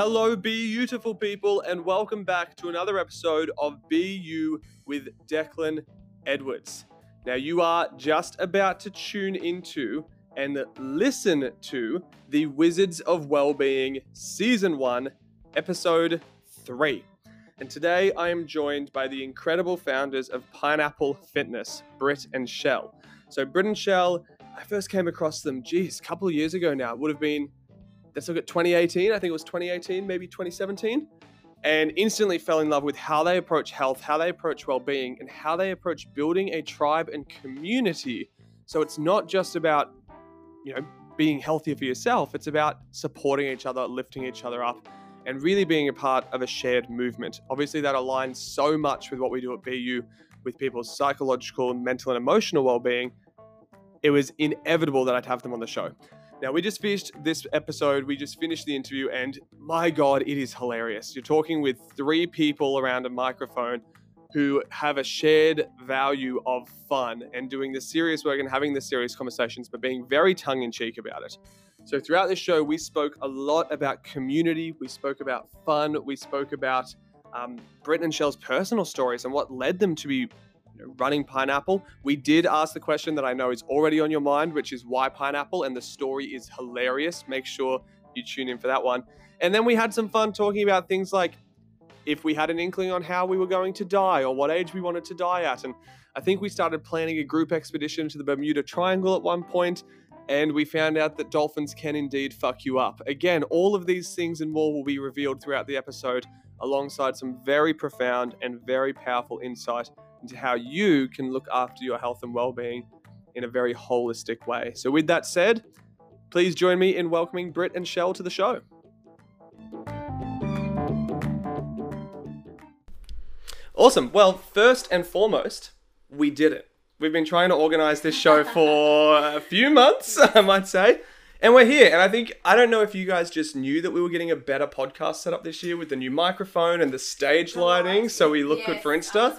Hello, beautiful people, and welcome back to another episode of You with Declan Edwards. Now, you are just about to tune into and listen to the Wizards of Wellbeing Season 1, Episode 3. And today I am joined by the incredible founders of Pineapple Fitness, Britt and Shell. So, Britt and Shell, I first came across them, geez, a couple of years ago now. It would have been let's look at 2018. I think it was 2018, maybe 2017. And instantly fell in love with how they approach health, how they approach well being, and how they approach building a tribe and community. So it's not just about, you know, being healthier for yourself, it's about supporting each other, lifting each other up, and really being a part of a shared movement. Obviously, that aligns so much with what we do at BU with people's psychological, mental, and emotional well being. It was inevitable that I'd have them on the show. Now, we just finished this episode, we just finished the interview, and my God, it is hilarious. You're talking with three people around a microphone who have a shared value of fun and doing the serious work and having the serious conversations, but being very tongue in cheek about it. So, throughout this show, we spoke a lot about community, we spoke about fun, we spoke about um, and Shell's personal stories and what led them to be running pineapple. We did ask the question that I know is already on your mind, which is why pineapple, and the story is hilarious. Make sure you tune in for that one. And then we had some fun talking about things like if we had an inkling on how we were going to die or what age we wanted to die at. And I think we started planning a group expedition to the Bermuda Triangle at one point, and we found out that dolphins can indeed fuck you up. Again, all of these things and more will be revealed throughout the episode, alongside some very profound and very powerful insight into how you can look after your health and well-being in a very holistic way. So with that said, please join me in welcoming Britt and Shell to the show. Awesome. Well, first and foremost, we did it. We've been trying to organize this show for a few months, I might say. And we're here. And I think, I don't know if you guys just knew that we were getting a better podcast set up this year with the new microphone and the stage lighting. So we look yes, good for Insta.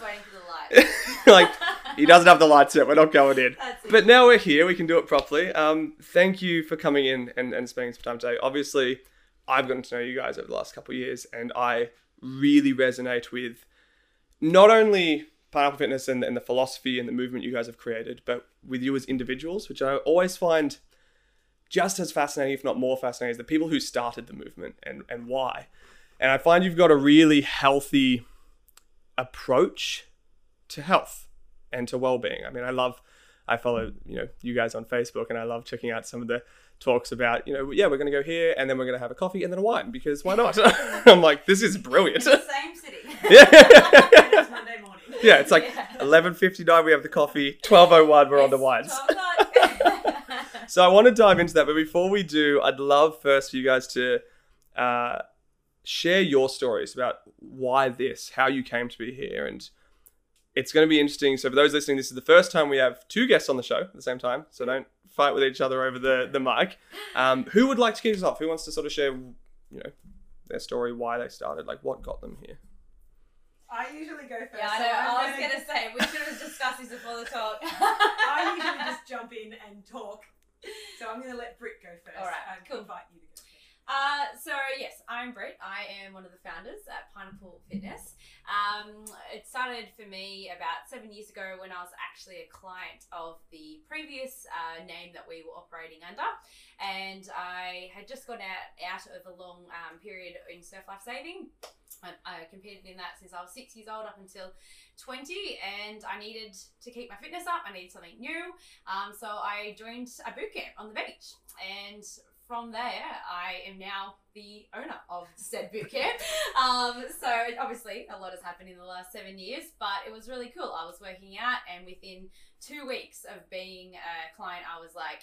like he doesn't have the lights yet. We're not going in. But now we're here. We can do it properly. Um, thank you for coming in and, and spending some time today. Obviously, I've gotten to know you guys over the last couple of years, and I really resonate with not only Pineapple Fitness and, and the philosophy and the movement you guys have created, but with you as individuals, which I always find just as fascinating, if not more fascinating, as the people who started the movement and, and why. And I find you've got a really healthy approach to health and to well-being. I mean, I love I follow, you know, you guys on Facebook and I love checking out some of the talks about, you know, yeah, we're going to go here and then we're going to have a coffee and then a wine because why not? I'm like, this is brilliant. same city. Yeah. it's Monday morning. Yeah, it's like yeah. 11:59 we have the coffee, 12:01 we're yes, on the wines. so I want to dive into that, but before we do, I'd love first for you guys to uh, share your stories about why this, how you came to be here and it's going to be interesting. So for those listening, this is the first time we have two guests on the show at the same time. So don't fight with each other over the the mic. Um, who would like to kick us off? Who wants to sort of share, you know, their story, why they started, like what got them here? I usually go first. Yeah, I know. So I was gonna... gonna say we should have discussed this before the talk. I usually just jump in and talk. So I'm gonna let Britt go first. All right, and cool. invite you to go. Uh, so yes, I'm Britt. I am one of the founders at Pineapple Fitness. Um, it started for me about seven years ago when I was actually a client of the previous uh, name that we were operating under, and I had just got out out of a long um, period in surf life saving. I, I competed in that since I was six years old up until 20 and I needed to keep my fitness up. I needed something new. Um, so I joined a boot camp on the beach and from there, I am now the owner of said boot camp. um, so obviously, a lot has happened in the last seven years, but it was really cool. I was working out, and within two weeks of being a client, I was like,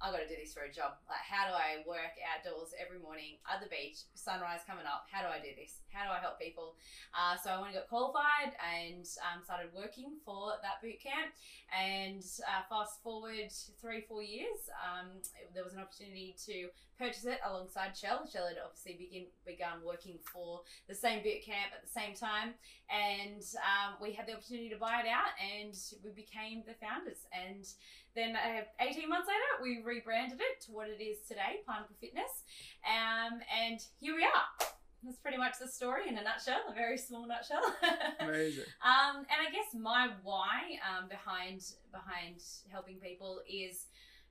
I got to do this for a job. Like, how do I work outdoors every morning at the beach, sunrise coming up? How do I do this? How do I help people? Uh, so I went and got qualified and um, started working for that boot camp. And uh, fast forward three, four years, um, there was an opportunity to purchase it alongside Shell. Shell had obviously begin, begun working for the same boot camp at the same time. And um, we had the opportunity to buy it out and we became the founders. And then uh, 18 months later, we rebranded it to what it is today, Pineapple Fitness. Um, and here we are. That's pretty much the story in a nutshell, a very small nutshell. Amazing. Um, and I guess my why um, behind behind helping people is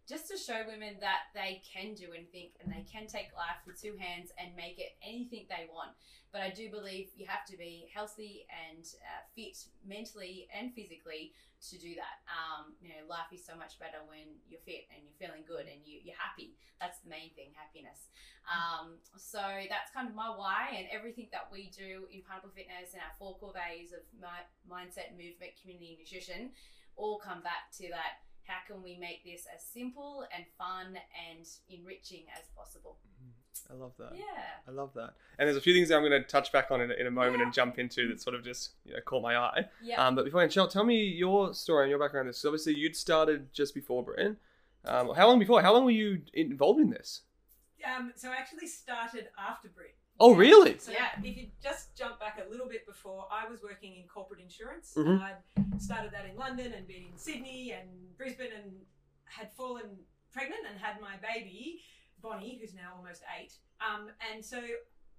just to show women that they can do anything and they can take life with two hands and make it anything they want. But I do believe you have to be healthy and uh, fit mentally and physically to do that. Um, you know, life is so much better when you're fit and you're feeling good and you, you're happy. That's the main thing, happiness. Um, so that's kind of my why, and everything that we do in Pineapple Fitness and our four core values of mindset, movement, community, nutrition all come back to that. How can we make this as simple and fun and enriching as possible? I love that. Yeah. I love that. And there's a few things that I'm going to touch back on in, in a moment Yeah. and jump into that sort of just you know caught my eye. Yeah. Um, but before, Michelle, tell me your story and your background. on This 'cause obviously you'd started just before Britt. Um, how long before? How long were you involved in this? Um, so I actually started after Britt. Oh, really? So Yeah. if you just jump back a little bit before, I was working in corporate insurance. Mhm. And I'd started that in London and been in Sydney and Brisbane and had fallen pregnant and had my baby, Bonnie, who's now almost eight. Um, and so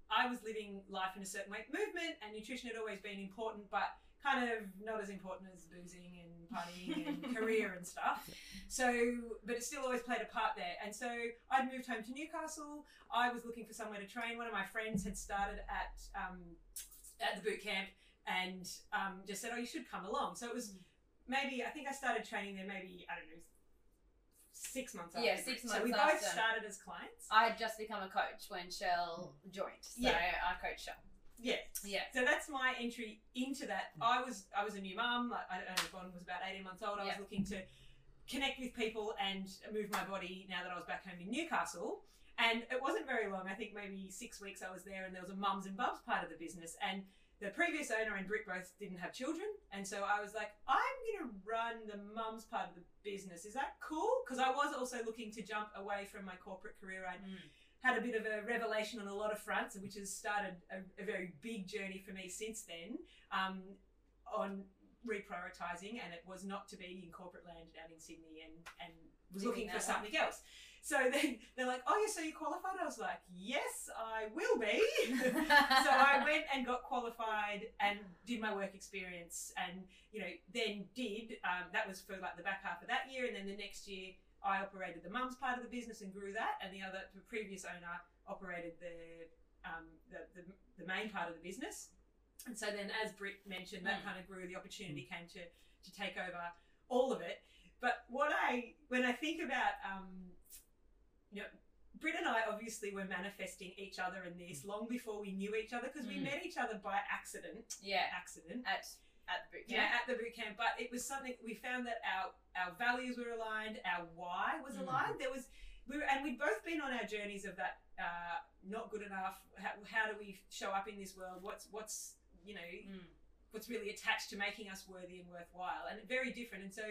I was living life in a certain way. Movement and nutrition had always been important, but kind of not as important as boozing and partying and career and stuff. So, but it still always played a part there. And so I'd moved home to Newcastle. I was looking for somewhere to train. One of my friends had started at um, at the boot camp and um, just said, "Oh, you should come along." So it was maybe I think I started training there maybe I don't know six months after. Yeah, Britt. six So months we both started as clients. I had just become a coach when Shell joined. So Yeah. I coached Shell. Yeah. Yeah. So that's my entry into that. Mm. I was I was a new mum. Like, I don't know, Bon was about eighteen months old. I Yeah. was looking to connect with people and move my body now that I was back home in Newcastle. And it wasn't very long. I think maybe six weeks I was there, and there was a mums and bubs part of the business. And the previous owner and Britt both didn't have children, and so I was like, I'm going to run the mums part of the business. Is that cool? Because I was also looking to jump away from my corporate career. I had a bit of a revelation on a lot of fronts, which has started a, a very big journey for me since then um, on reprioritizing. And it was not to be in corporate land down in Sydney and, and was looking for something else. So then they're like, oh, yeah, so you qualified? I was like, yes, I will be. so I went and got qualified and did my work experience and, you know, then did, um, that was for like the back half of that year. And then the next year, I operated the mums part of the business and grew that, and the other, the previous owner operated the um, the, the, the main part of the business. And so then, as Britt mentioned, that Mm. kind of grew. The opportunity came to to take over all of it. But what I when I think about um, you know. Britt and I obviously were manifesting each other in this long before we knew each other because we Mm. met each other by accident. Yeah. Accident At at the boot yeah, camp. at the boot camp. But it was something we found that our our values were aligned, our why was Mm. aligned. There was we were, and we'd both been on our journeys of that uh, not good enough. How, how do we show up in this world? What's what's you know Mm. what's really attached to making us worthy and worthwhile, and very different. And so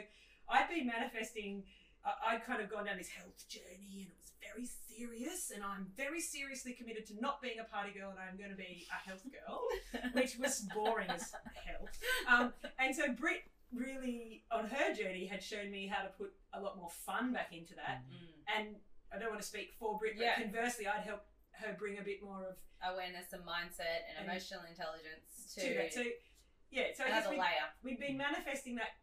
I'd been manifesting. Uh, I'd kind of gone down this health journey, and it was very serious. And I'm very seriously committed to not being a party girl, and I'm going to be a health girl which was boring as hell. Um, and so Britt really, on her journey, had shown me how to put a lot more fun back into that. Mm. And I don't want to speak for Britt, but Yeah. conversely, I'd help her bring a bit more of Awareness and mindset and And- emotional intelligence to, to that. So yeah, so I guess another we, layer. we'd been manifesting that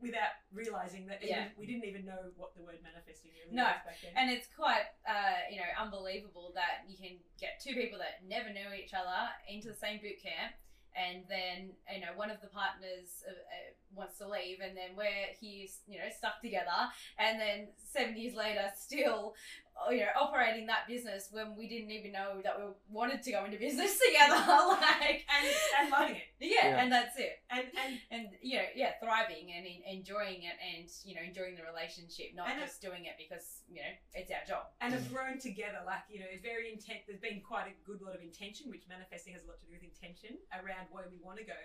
without realizing that even, Yeah. we didn't even know what the word manifesting really No, was back then. And it's quite, uh, you know, unbelievable that you can get two people that never knew each other into the same boot camp, and then you know one of the partners uh, uh, wants to leave, and then we're here, you know, stuck together, and then seven years later, still, uh, you know, operating that business when we didn't even know that we wanted to go into business together, like, and, and loving it. yeah, Yeah. and that's it And, and and you know yeah thriving and en- enjoying it and you know enjoying the relationship not And it- just doing it because you know it's our job and have grown together. Like you know, it's very intent. There's been quite a good lot of intention, which manifesting has a lot to do with intention around where we want to go.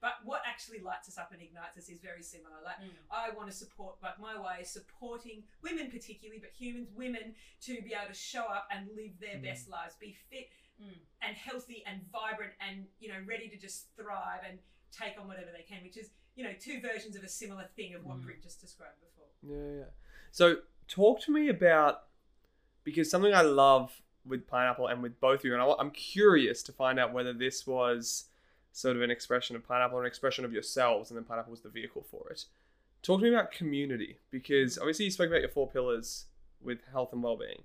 But what actually lights us up and ignites us is very similar. Like Mm. I want to support, like my way is supporting women, particularly, but humans, women, to be able to show up and live their Mm. best lives, be fit Mm. and healthy and vibrant, and you know, ready to just thrive and take on whatever they can. Which is you know two versions of a similar thing of what Mm. Britt just described before. Yeah, yeah. So talk to me about because something I love with pineapple and with both of you, and I, I'm curious to find out whether this was sort of an expression of pineapple an expression of yourselves, and then pineapple was the vehicle for it. Talk to me about community because obviously you spoke about your four pillars with health and well-being,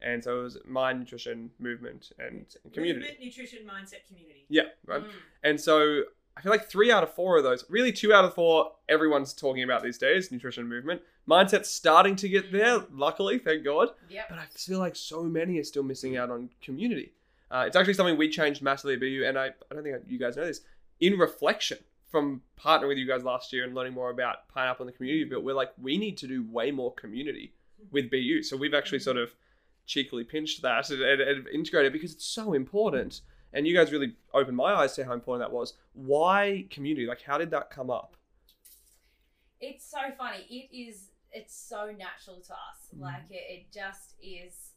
and so it was mind, nutrition, movement, and, and community. Movement, nutrition, mindset, community. Yeah, right. Mm. And so I feel like three out of four of those, really two out of four, everyone's talking about these days nutrition movement. Mindset's starting to get there, luckily, thank God. Yep. But I feel like so many are still missing out on community. Uh, it's actually something we changed massively at BU, and I, I don't think you guys know this. In reflection from partnering with you guys last year and learning more about Pineapple and the community but we're like, we need to do way more community with BU. So we've actually sort of cheekily pinched that and, and, and integrated because it's so important. And you guys really opened my eyes to how important that was. Why community? Like, how did that come up? It's so funny. It is. It's so natural to us. Mm. Like it, it just is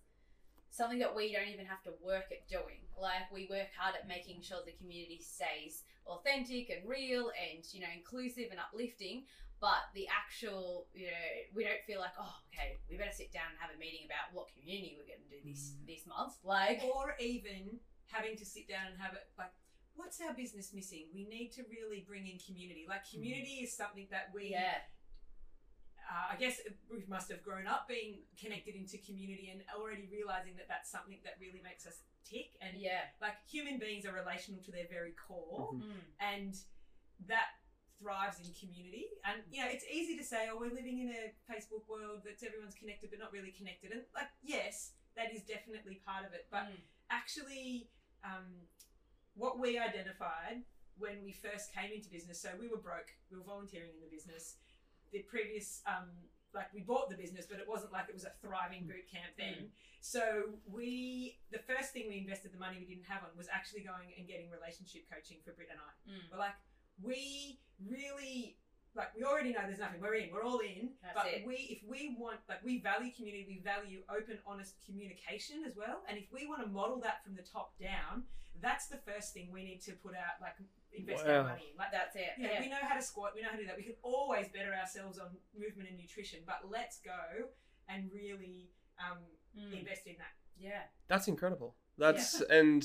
something that we don't even have to work at doing. Like we work hard at making sure the community stays authentic and real and you know inclusive and uplifting. But the actual, you know, we don't feel like, oh, okay, we better sit down and have a meeting about what community we're going to do this Mm. this month. Like, Or even having to sit down and have it like, what's our business missing? We need to really bring in community. Like community is something that we yeah, uh, I guess we must have grown up being connected into community and already realizing that that's something that really makes us tick. And yeah, like human beings are relational to their very core, Mhm. mm, and that thrives in community. And you know, it's easy to say, "Oh, we're living in a Facebook world that's everyone's connected but not really connected." And like, yes, that is definitely part of it, but mm, actually um, what we identified when we first came into business so we were broke we were volunteering in the business the previous um, like we bought the business but it wasn't like it was a thriving boot camp then. So we the first thing we invested the money we didn't have on was actually going and getting relationship coaching for Britt and I. Mm. we're like we really like we already know there's nothing. We're in. We're all in. That's but it. we if we want like we value community we value open honest communication as well. And if we want to model that from the top down that's the first thing we need to put out like invest our Wow. money in like that's it. you know, Yeah, we know how to squat we know how to do that we can always better ourselves on movement and nutrition but let's go and really um, Mm, invest in that yeah. That's incredible. That's and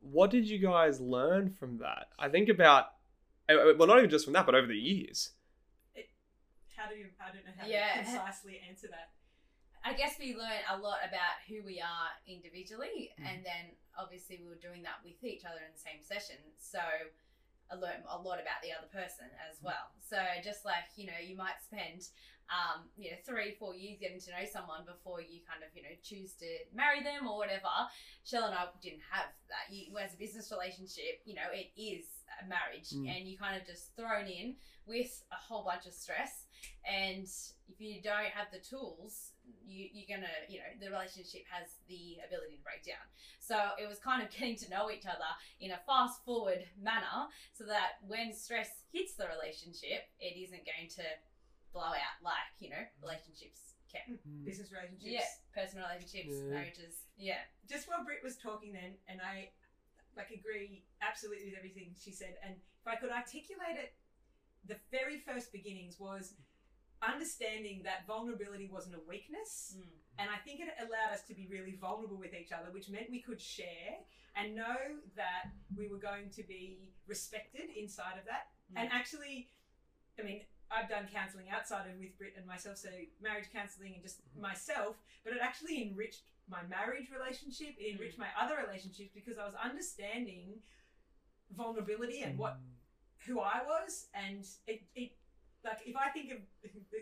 what did you guys learn from that? I think about uh, well, not even just from that, but over the years. how do you I don't know how Yeah. to concisely answer that I guess we learn a lot about who we are individually, Mm. and then obviously we were doing that with each other in the same session. So I learned a lot about the other person as well. So just like you know, you might spend um, you know three, four years getting to know someone before you kind of you know choose to marry them or whatever. Shell and I didn't have that. You, as a business relationship, you know, it is a marriage, Mm. and you kind of just thrown in with a whole bunch of stress. And if you don't have the tools, you, you're gonna, you know, the relationship has the ability to break down. So it was kind of getting to know each other in a fast forward manner so that when stress hits the relationship, it isn't going to blow out like, you know, mm. relationships can. Mm. Mm. business relationships Yeah, personal relationships, Yeah. marriages. Yeah. just while Britt was talking then, and I like agree absolutely with everything she said, and if I could articulate it, the very first beginnings was understanding that vulnerability wasn't a weakness, Mm. and I think it allowed us to be really vulnerable with each other, which meant we could share and know that we were going to be respected inside of that, mm. and actually, I mean. I've done counselling outside of with Britt and myself, so marriage counselling and just mm-hmm. myself, but it actually enriched my marriage relationship. It enriched mm. my other relationships because I was understanding vulnerability and mm. what who I was, and it, it like if I think of the,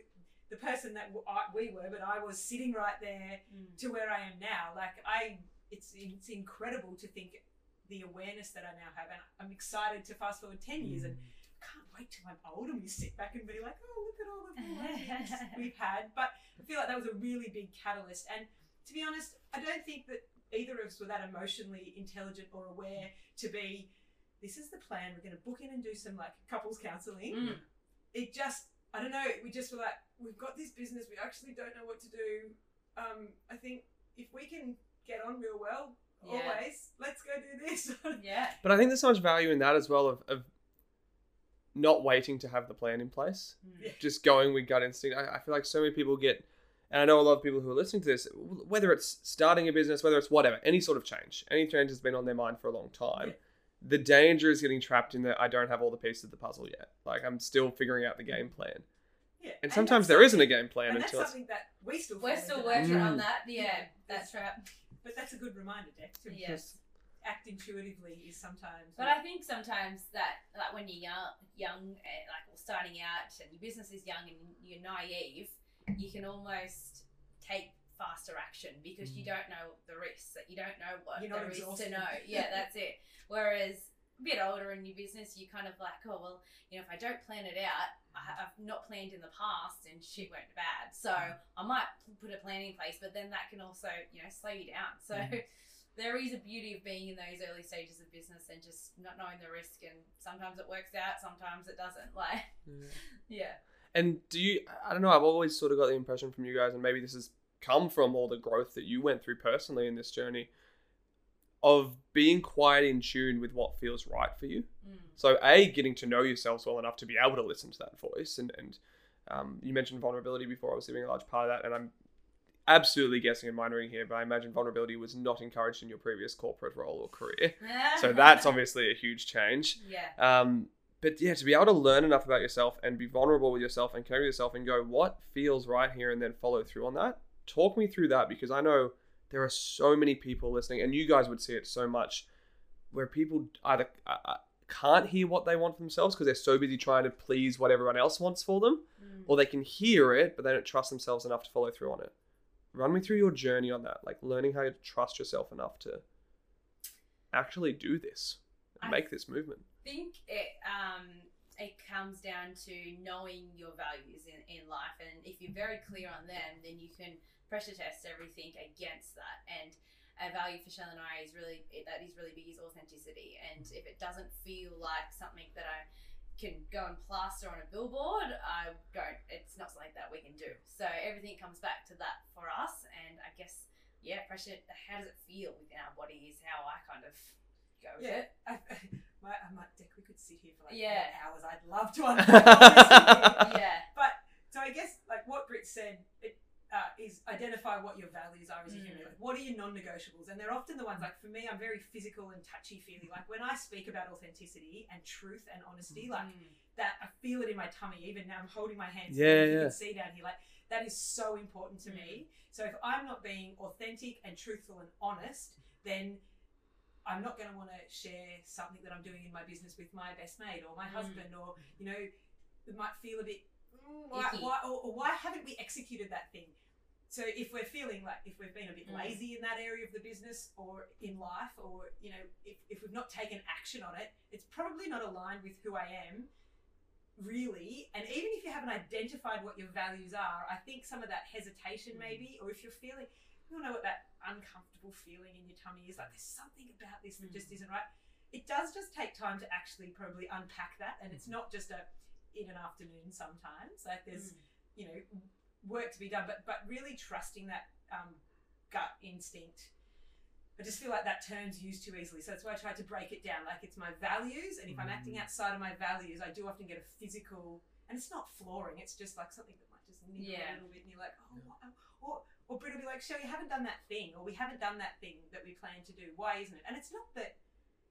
the person that I- we were, but I was sitting right there Mm. to where I am now. Like I, it's it's incredible to think the awareness that I now have, and I'm excited to fast forward ten years and can't wait till I'm old and we sit back and be like, oh, look at all the we've had. But I feel like that was a really big catalyst. And to be honest, I don't think that either of us were that emotionally intelligent or aware to be. This is the plan. We're going to book in and do some like couples counselling. Mm. It just, I don't know. We just were like, we've got this business. We actually don't know what to do. Um, I think if we can get on real well, Yeah. always, let's go do this. Yeah. But I think there's so much value in that as well of, of not waiting to have the plan in place, Mm. Yeah. just going with gut instinct. I, I feel like so many people get, and I know a lot of people who are listening to this, whether it's starting a business, whether it's whatever, any sort of change, any change has been on their mind for a long time. Yeah. The danger is getting trapped in that I don't have all the pieces of the puzzle yet. Like I'm still figuring out the game plan, Yeah. and sometimes that's there isn't a game plan And until it's something that we still We're still working that. on Mm. that. Yeah, Yeah. that's right. But that's a good reminder, Dec. to Yes. just act intuitively is sometimes. But I think sometimes that, like when you're young, young, eh, like or starting out, and your business is young and you're naive, you can almost take faster action because you mm. don't know the risks. That you don't know what You're not there is to know. Yeah, that's it. Whereas a bit older in your business, you kind of like, oh well, you know, if I don't plan it out, I, I've not planned in the past, and shit went bad. So mm. I might put a plan in place, but then that can also, you know, slow you down. So. Mm. There is a beauty of being in those early stages of business and just not knowing the risk, and sometimes it works out, sometimes it doesn't. Like, yeah, And do you? I don't know. I've always sort of got the impression from you guys, and maybe this has come from all the growth that you went through personally in this journey, of being quite in tune with what feels right for you. mm. So, a getting to know yourselves well enough to be able to listen to that voice, and and um, you mentioned vulnerability before. Obviously, being a large part of that, and I'm absolutely guessing and mindering here, but I imagine vulnerability was not encouraged in your previous corporate role or career. So that's obviously a huge change. yeah, Um, but yeah, to be able to learn enough about yourself and be vulnerable with yourself and connect with yourself and go, what feels right here, and then follow through on that. Talk me through that because I know there are so many people listening, and you guys would see it so much, where people either uh, uh, can't hear what they want for themselves because they're so busy trying to please what everyone else wants for them, Mm. or they can hear it but they don't trust themselves enough to follow through on it. Run me through your journey on that, like learning how to trust yourself enough to actually do this, and I- make this movement. I think it um it comes down to knowing your values in, in life and if you're very clear on them then you can pressure test everything against that and a value for Shell and I is really that is really big is authenticity and if it doesn't feel like something that I can go and plaster on a billboard I don't it's not something that we can do so everything comes back to that for us and I guess yeah pressure how does it feel within our body is how I kind of go with Yeah, it I, my, I might, Dec, we could sit here for like Yeah. hours. I'd love to unpack all this with you. yeah But so I guess like what Britt said uh, is identify what your values are as a human. Mm. Like, what are your non-negotiables? And they're often the ones like for me, I'm very physical and touchy-feely. Like when I speak about authenticity and truth and honesty, like Mm. that I feel it in my tummy. Even now, I'm holding my hands. Yeah, you can see down here, like that is so important to me. So if I'm not being authentic and truthful and honest, then I'm not going to want to share something that I'm doing in my business with my best mate or my Mm. husband, or you know, it might feel a bit. "Mm, Why, why, or, or why haven't we executed that thing? So if we're feeling like if we've been a bit Mm. lazy in that area of the business or in life, or you know, if, if we've not taken action on it, it's probably not aligned with who I am really and even if you haven't identified what your values are i think some of that hesitation Mm. maybe or if you're feeling you all know what that uncomfortable feeling in your tummy is like there's something about this that Mm. just isn't right it does just take time to actually probably unpack that and it's not just a in an afternoon sometimes like there's Mm. you know work to be done but but really trusting that um, gut instinct I just feel like that term's used too easily. So that's why I tried to break it down. Like it's my values, and if I'm acting Mm. outside of my values, I do often get a physical, and it's not flooring. It's just like something that might just niggle Yeah. a little bit, and you're like, oh, what? or or Britt will be like, "Show you haven't done that thing, or we haven't done that thing that we planned to do. Why isn't it?" And it's not that.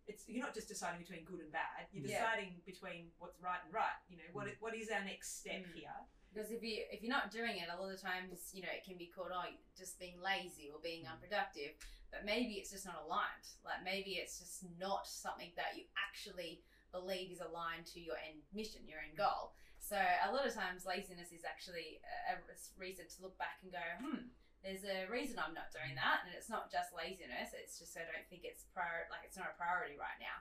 It's you're not just deciding between good and bad. You're Yeah. deciding between what's right and right. You know what? What is our next step Mm. here? Because if you if you're not doing it, a lot of times you know it can be called oh just being lazy or being unproductive. But maybe it's just not aligned. Like maybe it's just not something that you actually believe is aligned to your end mission, your end goal. So a lot of times laziness is actually a, a reason to look back and go, hmm, there's a reason I'm not doing that, and it's not just laziness. It's just I don't think it's prior like it's not a priority right now.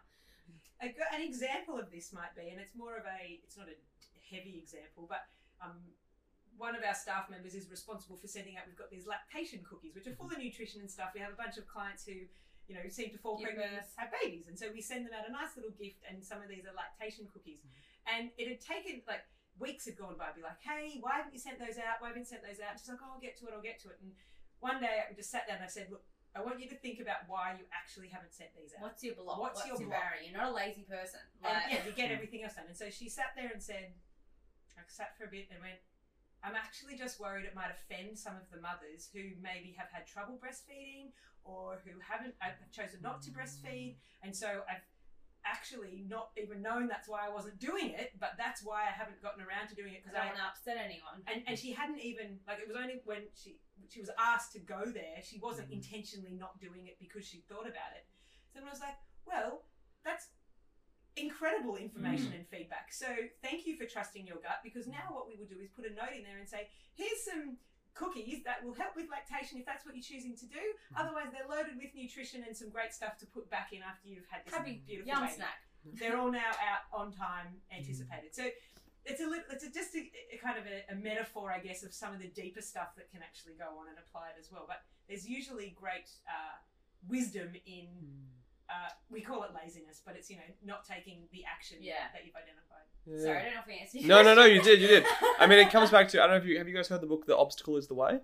A, an example of this might be, and it's more of a, it's not a heavy example, but um, one of our staff members is responsible for sending out. We've got these lactation cookies, which are full of nutrition and stuff. We have a bunch of clients who, you know, seem to fall Give pregnant and birth. have babies, and so we send them out a nice little gift. And some of these are lactation cookies, and it had taken like weeks had gone by. I'd be like, hey, why haven't you sent those out? Why haven't you sent those out? And she's like, oh, I'll get to it. I'll get to it. And one day we just sat down and I said, look, I want you to think about why you actually haven't sent these out. What's your block? What's What's, your your, block? barrier? You're not a lazy person. And yeah, you get everything else done. And so she sat there and said, I sat for a bit and went, I'm actually just worried it might offend some of the mothers who maybe have had trouble breastfeeding or who haven't have chosen not to breastfeed. And so I've actually not even known that's why I wasn't doing it, but that's why I haven't gotten around to doing it because I I don't want to upset anyone. and, and she hadn't even like it was only when she she was asked to go there she wasn't Mhm. intentionally not doing it because she thought about it so I was like well that's incredible information mm. and feedback. So thank you for trusting your gut because now what we will do is put a note in there and say here's some cookies that will help with lactation if that's what you're choosing to do. Mm-hmm. Otherwise they're loaded with nutrition and some great stuff to put back in after you've had this Happy beautiful yum baby. snack. they're all now out on time mm. anticipated. So it's a little it's a, just a, a kind of a, a metaphor i guess of some of the deeper stuff that can actually go on and apply it as well. But there's usually great uh, wisdom in mm. Uh, we call it laziness but it's you know not taking the action Yeah. that you've identified Yeah. Sorry, I don't know if we answered. your No, no, no, you did, you did. I mean, it comes back to I don't know if you have you guys heard the book The Obstacle Is the Way.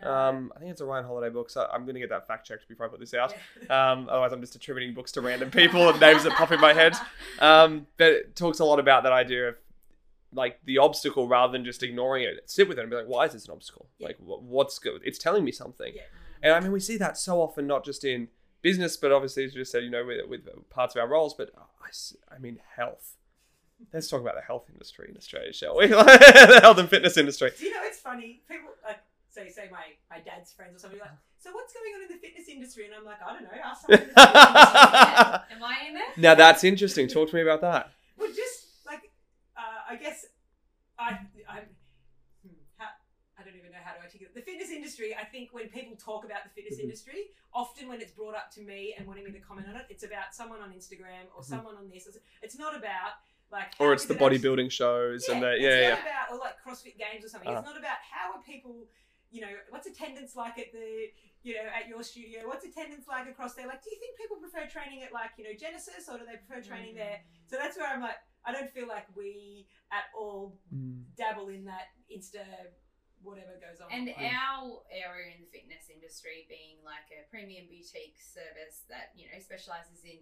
No. Um, I think it's a Ryan Holiday book, so I'm going to get that fact checked before I put this out. Um, otherwise, I'm just attributing books to random people and names that pop in my head. Um, but it talks a lot about that idea of like the obstacle rather than just ignoring it. Sit with it and be like, why is this an obstacle? Yeah. Like, wh- what's good? It's telling me something. Yeah. And I mean, we see that so often, not just in business, but obviously, as you just said, you know, with, with parts of our roles. But I, I mean, health. Let's talk about the health industry in Australia, shall we? the health and fitness industry. Do you know it's funny people like say say my my dad's friends or something like so what's going on in the fitness industry and i'm like i don't know ask someone in the fitness industry. Am I in there? Now that's interesting. Talk to me about that. Well, just like uh, I guess I I'm hmm, how, I don't even know how to articulate the fitness industry. I think when people talk about the fitness Mhm. industry, often when it's brought up to me and wanting me to comment on it, it's about someone on Instagram or Mhm. someone on this. It's- not about like Or it's the it actually- bodybuilding shows and the it's yeah, yeah. not about or like CrossFit Games or something. Uh-huh. It's not about how are people, you know, what's attendance like at the, you know, at your studio? What's attendance like across there? Like, do you think people prefer training at like you know Genesis or do they prefer training there? So that's where I'm like, I don't feel like we at all Mm. dabble in that Insta whatever goes on. And online. our area in the fitness industry being like a premium boutique service that you know specializes in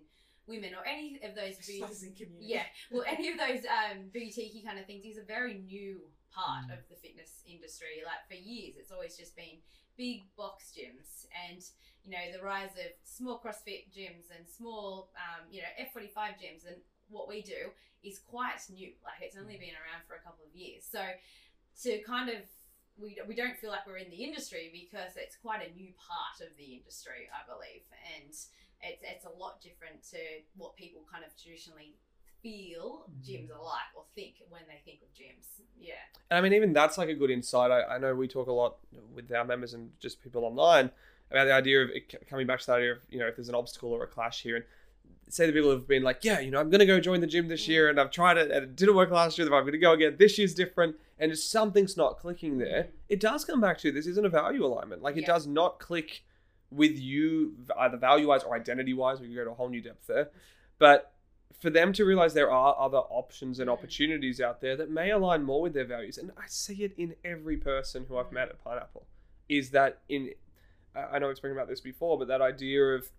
women or any of those beauty, Specialises yeah, well, any of those um, boutique kind of things is a very new part Mm. of the fitness industry. Like for years, it's always just been big box gyms and you know the rise of small CrossFit gyms and small um, you know F45 gyms and what we do is quite new. Like it's only been around for a couple of years. So to kind of we, we don't feel like we're in the industry because it's quite a new part of the industry, I believe, and it's it's a lot different to what people kind of traditionally feel mm-hmm. gyms are like or think when they think of gyms. Yeah. And I mean, even that's like a good insight. I, I know we talk a lot with our members and just people online about the idea of it, coming back to the idea of, you know, if there's an obstacle or a clash here. And say the people have been like, yeah, you know, I'm going to go join the gym this mm. year and I've tried it and it didn't work last year. But I'm going to go again. This year's different. And just something's not clicking there. It does come back to this isn't a value alignment. Like, it Yeah. does not click with you either value wise or identity wise. We can go to a whole new depth there. But for them to realize there are other options and Mm. opportunities out there that may align more with their values, and I see it in every person who I've met at Pineapple, is that in I I know we've spoken about this before, but that idea of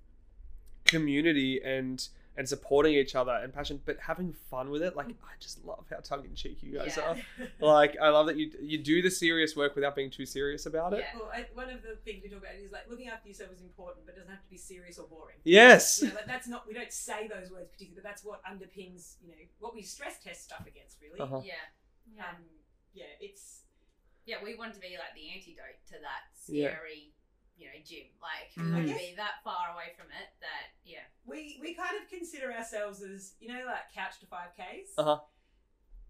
community and and supporting each other and passion, but having fun with it. Like I just love how tongue in cheek you guys Yeah. are. Like I love that you you do the serious work without being too serious about it. Yeah. Well, I, one of the things we talk about is like looking after yourself is important, but it doesn't have to be serious or boring. Yes. You know, that- that's not we don't say those words particularly, but that's what underpins you know what we stress test stuff against really. Uh-huh. Yeah. Yeah. Um, yeah, it's yeah, we want to be like the antidote to that Yeah. Scary, you know, gym. Like Mm. we want I to guess- be that far away from it that yeah. we we kind of consider ourselves as you know like couch to five k's, Uh-huh.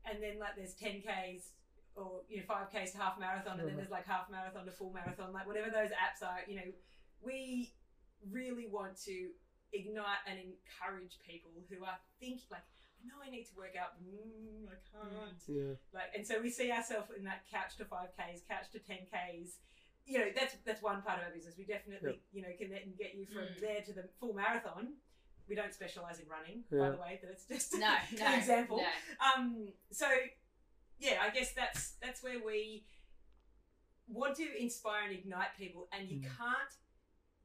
and then like there's ten k's or you know five k's to half marathon, and then Mhm. there's like half marathon to full marathon, like whatever those apps are. You know, we really want to ignite and encourage people who are thinking like. I know I need to work out. Mm, I can't. Yeah. Like, and so we see ourselves in that couch to five k's, couch to ten k's. You know, that's that's one part of our business. We definitely, you know, can then get you from Mm. there to the full marathon. We don't specialize in running, Yeah. by the way. That's just No, no. an example. No. Um, so yeah, I guess that's that's where we want to inspire and ignite people, and you Mm. can't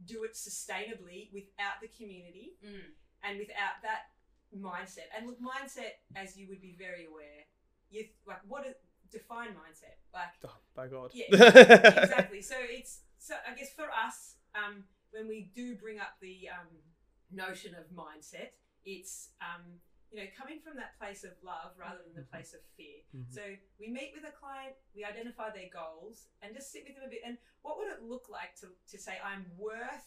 do it sustainably without the community Mm. and without that mindset. And look, mindset, as you would be very aware, you like what is define mindset? Like Oh, by God. yeah, exactly. So it's so I guess for us, um, when we do bring up the um, notion of mindset, it's um, you know coming from that place of love rather than the place of fear. Mhm. So we meet with a client, we identify their goals, and just sit with them a bit. And what would it look like to to say I'm worth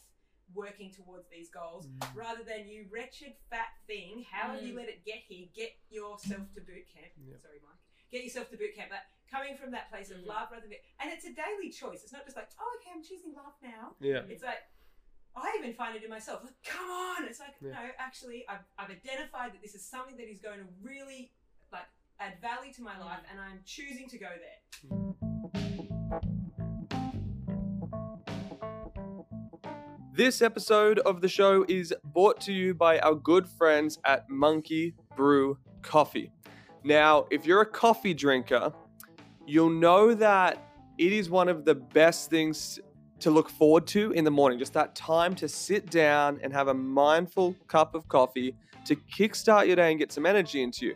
working towards these goals Mm. rather than you wretched fat thing how have you Mm. let it get here get yourself to boot camp Yeah. sorry mike get yourself to boot camp but coming from that place of Mm. love rather than and it's a daily choice it's not just like oh okay i'm choosing love now Yeah. it's like I even find it in myself. Like, come on! It's like, Yeah. no, actually, I've, I've identified that this is something that is going to really like add value to my Mm. life, and I'm choosing to go there. This episode of the show is brought to you by our good friends at Monkey Brew Coffee. Now, if you're a coffee drinker, you'll know that it is one of the best things to look forward to in the morning. Just that time to sit down and have a mindful cup of coffee to kickstart your day and get some energy into you.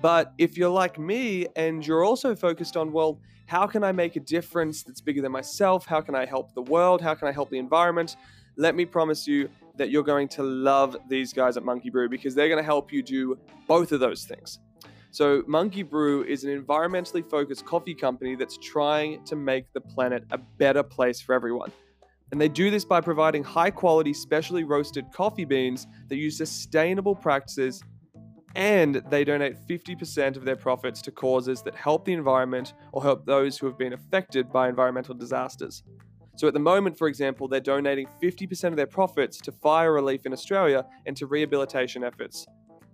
But if you're like me and you're also focused on, well, how can I make a difference that's bigger than myself? How can I help the world? How can I help the environment? Let me promise you that you're going to love these guys at Monkey Brew because they're going to help you do both of those things. So, Monkey Brew is an environmentally focused coffee company that's trying to make the planet a better place for everyone. And they do this by providing high quality, specially roasted coffee beans that use sustainable practices and they donate 50% of their profits to causes that help the environment or help those who have been affected by environmental disasters. So at the moment, for example, they're donating 50% of their profits to fire relief in Australia and to rehabilitation efforts.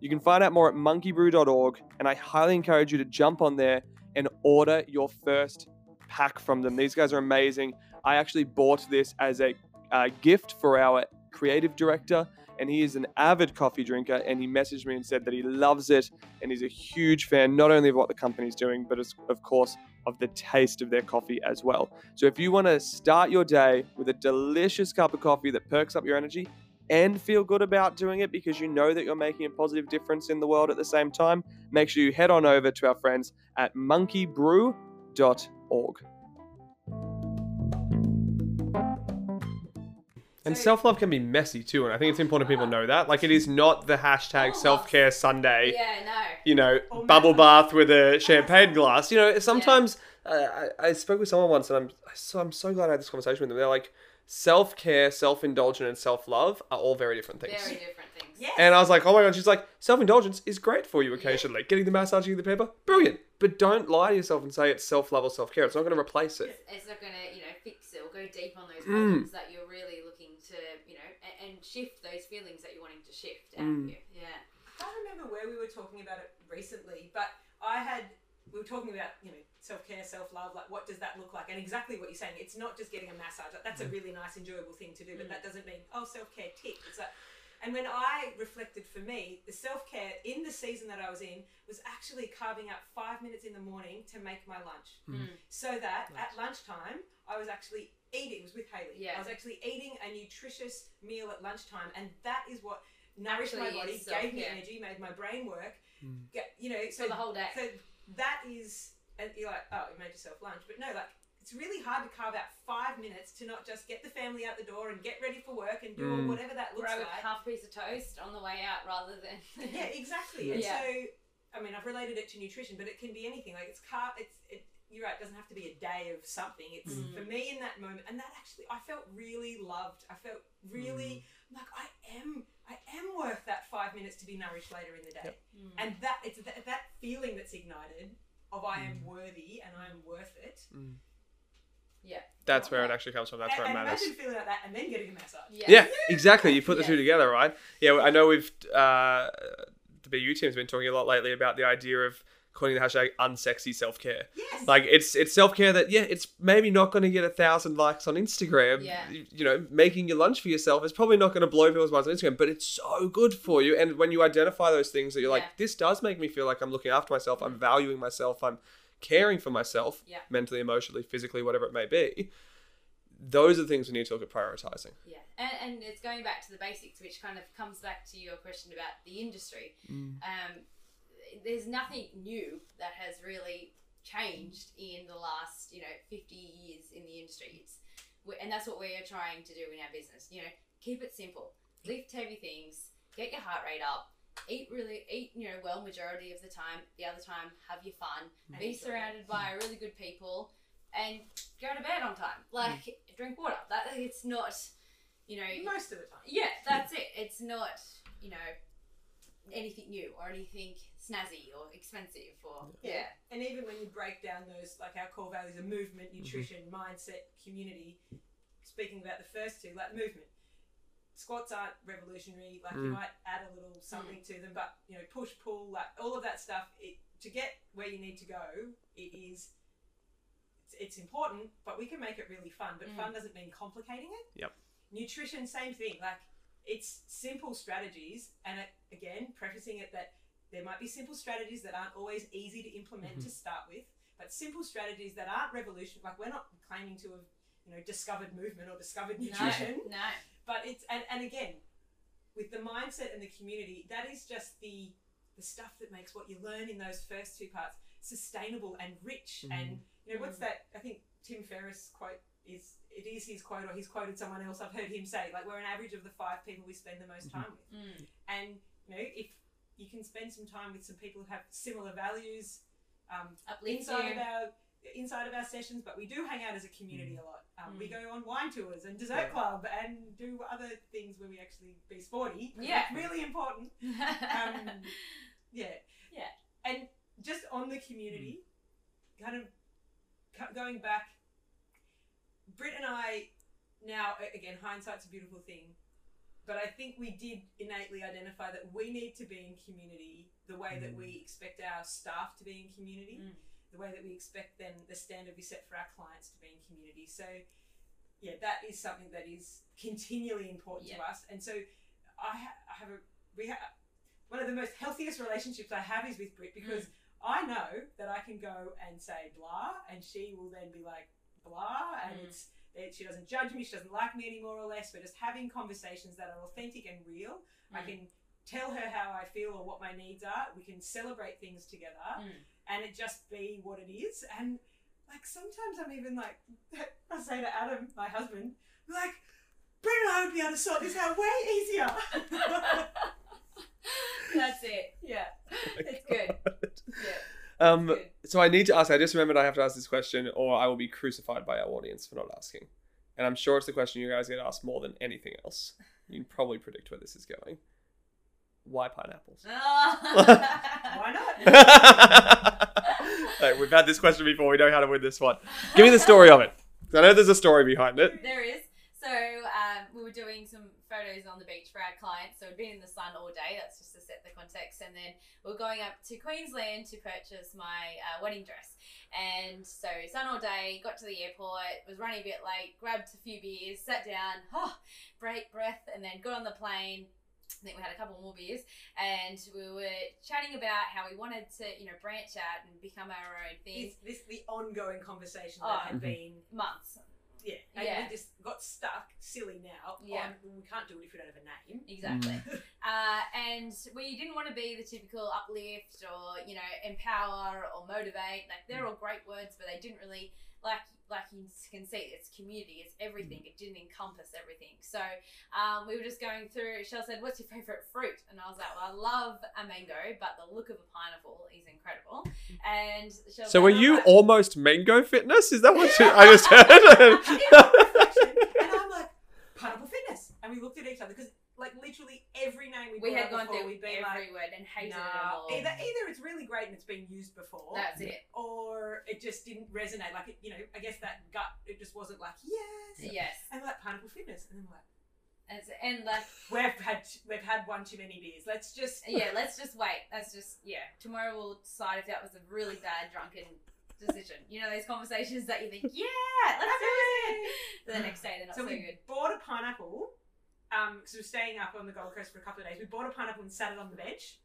You can find out more at monkeybrew.org, and I highly encourage you to jump on there and order your first pack from them. These guys are amazing. I actually bought this as a uh, gift for our creative director, and he is an avid coffee drinker. And he messaged me and said that he loves it, and he's a huge fan not only of what the company's doing, but of course of the taste of their coffee as well. So if you want to start your day with a delicious cup of coffee that perks up your energy and feel good about doing it because you know that you're making a positive difference in the world at the same time, make sure you head on over to our friends at monkeybrew.org. And self love can be messy too, and I think it's important people know that. Like, it is not the hashtag Oh. self care Sunday, Yeah, no. you know, Or bubble madness. bath with a champagne glass. You know, sometimes uh, I, I spoke with someone once, and I'm so I'm so glad I had this conversation with them. They're like, self care, self indulgence, and self love are all very different things. Very different things. Yes. And I was like, oh my god, she's like, self indulgence is great for you occasionally. Getting the massage, getting the pepper, brilliant. But don't lie to yourself and say it's self love or self care. It's not going to replace it. It's not going to, you know, fix it or go deep on those Mm. that you're really looking to, you know, and, and shift those feelings that you're wanting to shift out Mm. of you. Yeah. I can't remember where we were talking about it recently, but I had we were talking about you know self care, self love, like what does that look like, and exactly what you're saying. It's not just getting a massage. Like, that's a really nice, enjoyable thing to do, but Mm. that doesn't mean oh self care tick. It's like, and when I reflected for me, the self care in the season that I was in was actually carving out five minutes in the morning to make my lunch, Mm. so that Nice. at lunchtime I was actually eating. It was with Haley. Yeah. I was actually eating a nutritious meal at lunchtime, and that is what nourished my body, gave me energy, made my brain work. Mm. Get, you know, so For the whole day. So that is, and you're like, oh, you made yourself lunch, but no, like it's really hard to carve out five minutes to not just get the family out the door and get ready for work and do Mm. whatever that looks Grab a like. half piece of toast on the way out rather than. Yeah, exactly. And Yeah. so, I mean, I've related it to nutrition, but it can be anything. Like it's car, it's it. You're right. It doesn't have to be a day of something. It's Mm. for me in that moment, and that actually, I felt really loved. I felt really Mm. like I am. I am worth that five minutes to be nourished later in the day. Mm. And that it's that, that feeling that's ignited of I Mm. am worthy and I am worth it. yeah. That's where it actually comes from. That's and, where it and matters. imagine feeling like that and then getting a massage. Yeah. Yeah, exactly. You put the two together, right? Yeah, I know we've uh, the BU team's been talking a lot lately about the idea of calling the hashtag unsexy self care. Yes. Like it's it's self care that yeah, it's maybe not going to get a thousand likes on Instagram. Yeah. You, know, making your lunch for yourself is probably not going to blow people's minds on Instagram, but it's so good for you. And when you identify those things that you're Yeah. like, this does make me feel like I'm looking after myself, I'm valuing myself, I'm caring for myself, Yeah. mentally, emotionally, physically, whatever it may be. those are the things we need to look at prioritizing. Yeah, and, and it's going back to the basics, which kind of comes back to your question about the industry. Um, there's nothing new that has really changed in the last, you know, 50 years in the industry. It's, and that's what we are trying to do in our business. You know, keep it simple, lift heavy things, get your heart rate up, eat really, eat, you know, well majority of the time. The other time, have your fun, And be enjoy surrounded by really good people, and go to bed on time. Like, drink water. That it's not, you know, Most of the time. yeah, that's it. It's not, you know, anything new or anything snazzy or expensive or yeah. And even when you break down those, like our core values of movement, nutrition, mindset, community, speaking about the first two, like movement. Squats aren't revolutionary, like you Mm. might add a little something to them, but you know, push, pull, like all of that stuff, it, to get where you need to go, it is it's, it's important, but we can make it really fun. But Mm. fun doesn't mean complicating it. Yep. Nutrition, same thing. Like it's simple strategies, and it, again, prefacing it that there might be simple strategies that aren't always easy to implement to mm-hmm. start with, but simple strategies that aren't revolution. Like we're not claiming to have, you know, discovered movement or discovered nutrition, No, no. but it's and, and again, with the mindset and the community, that is just the the stuff that makes what you learn in those first two parts sustainable and rich. Mm-hmm. And you know, what's mm. that? I think Tim Ferriss quote is it is his quote or he's quoted someone else. I've heard him say like we're an average of the five people we spend the most mm-hmm. time with. Mm. And you know, if you can spend some time with some people who have similar values, um, Uplift inside you. of our inside of our sessions, but we do hang out as a community a lot. Um, We Mm. go on wine tours and dessert Yeah. club and do other things where we actually be sporty. Yeah. that's really important. Um, yeah, Yeah. and just on the community, kind of going back. Britt and I now again hindsight's a beautiful thing, but I think we did innately identify that we need to be in community the way that we expect our staff to be in community Mm. the way that we expect then the standard we set for our clients to be in community. So, yeah, that is something that is continually important to us. And so, I, ha- I have a we have one of the most healthiest relationships I have is with Britt because I know that I can go and say blah, and she will then be like blah, and Mm. it's that she doesn't judge me, she doesn't like me anymore or less. We're just having conversations that are authentic and real. I Mm. can tell her how I feel or what my needs are. We can celebrate things together Mm. and it just be what it is. And like sometimes I'm even like, I say to Adam, my husband, like, Britt and I would be able to sort this out way easier. That's it. Yeah. It's good. Yeah. Um, Good. so I need to ask. I just remembered I have to ask this question, or I will be crucified by our audience for not asking. And I'm sure it's the question you guys get asked more than anything else. You can probably predict where this is going. Why pineapples? Why not? Hey, we've had this question before. We know how to win this one. Give me the story of it. I know there's a story behind it. There is. So um, we were doing some photos on the beach for our clients. So we'd been in the sun all day. That's just to set the context. And then we are going up to Queensland to purchase my uh, wedding dress. And so sun all day. Got to the airport. Was running a bit late. Grabbed a few beers. Sat down. Oh, break breath. And then got on the plane. I think we had a couple more beers, and we were chatting about how we wanted to, you know, branch out and become our own thing. It's this the ongoing conversation Oh. that had Mhm. been Months, yeah, and Yeah. we just got stuck silly now. Yeah. on, we can't do it if we don't have a name. exactly. Uh, and we didn't want to be the typical uplift or you know empower or motivate. Like they're all great words, but they didn't really like like you can see it's community, it's everything. It didn't encompass everything. So um, we were just going through. Shell said, "What's your favorite fruit?" And I was like, "Well, I love a mango, but the look of a pineapple is incredible." And Shell So were "I'm you like- almost mango fitness? Is that what you, I just heard? and I'm like, pineapple fitness. And we looked at each other because, like, literally every name we, We brought had gone before, through we'd been every like, word and hated it nah. all. Either, either it's really great and it's been used before, That's it. or it just didn't resonate. Like, it, you know, I guess that gut, it just wasn't like, yes. Yes. And like, pineapple fitness. And then we're like, And, so- and like we've had, we've had one too many beers. Let's just. yeah, let's just wait. That's just yeah. Tomorrow we'll decide if that was a really bad drunken decision. You know those conversations that you think, yeah, let's do it. The next day they're not so, So we good. bought a pineapple. Um, because we were staying up on the Gold Coast for a couple of days. We bought a pineapple and sat it on the bench.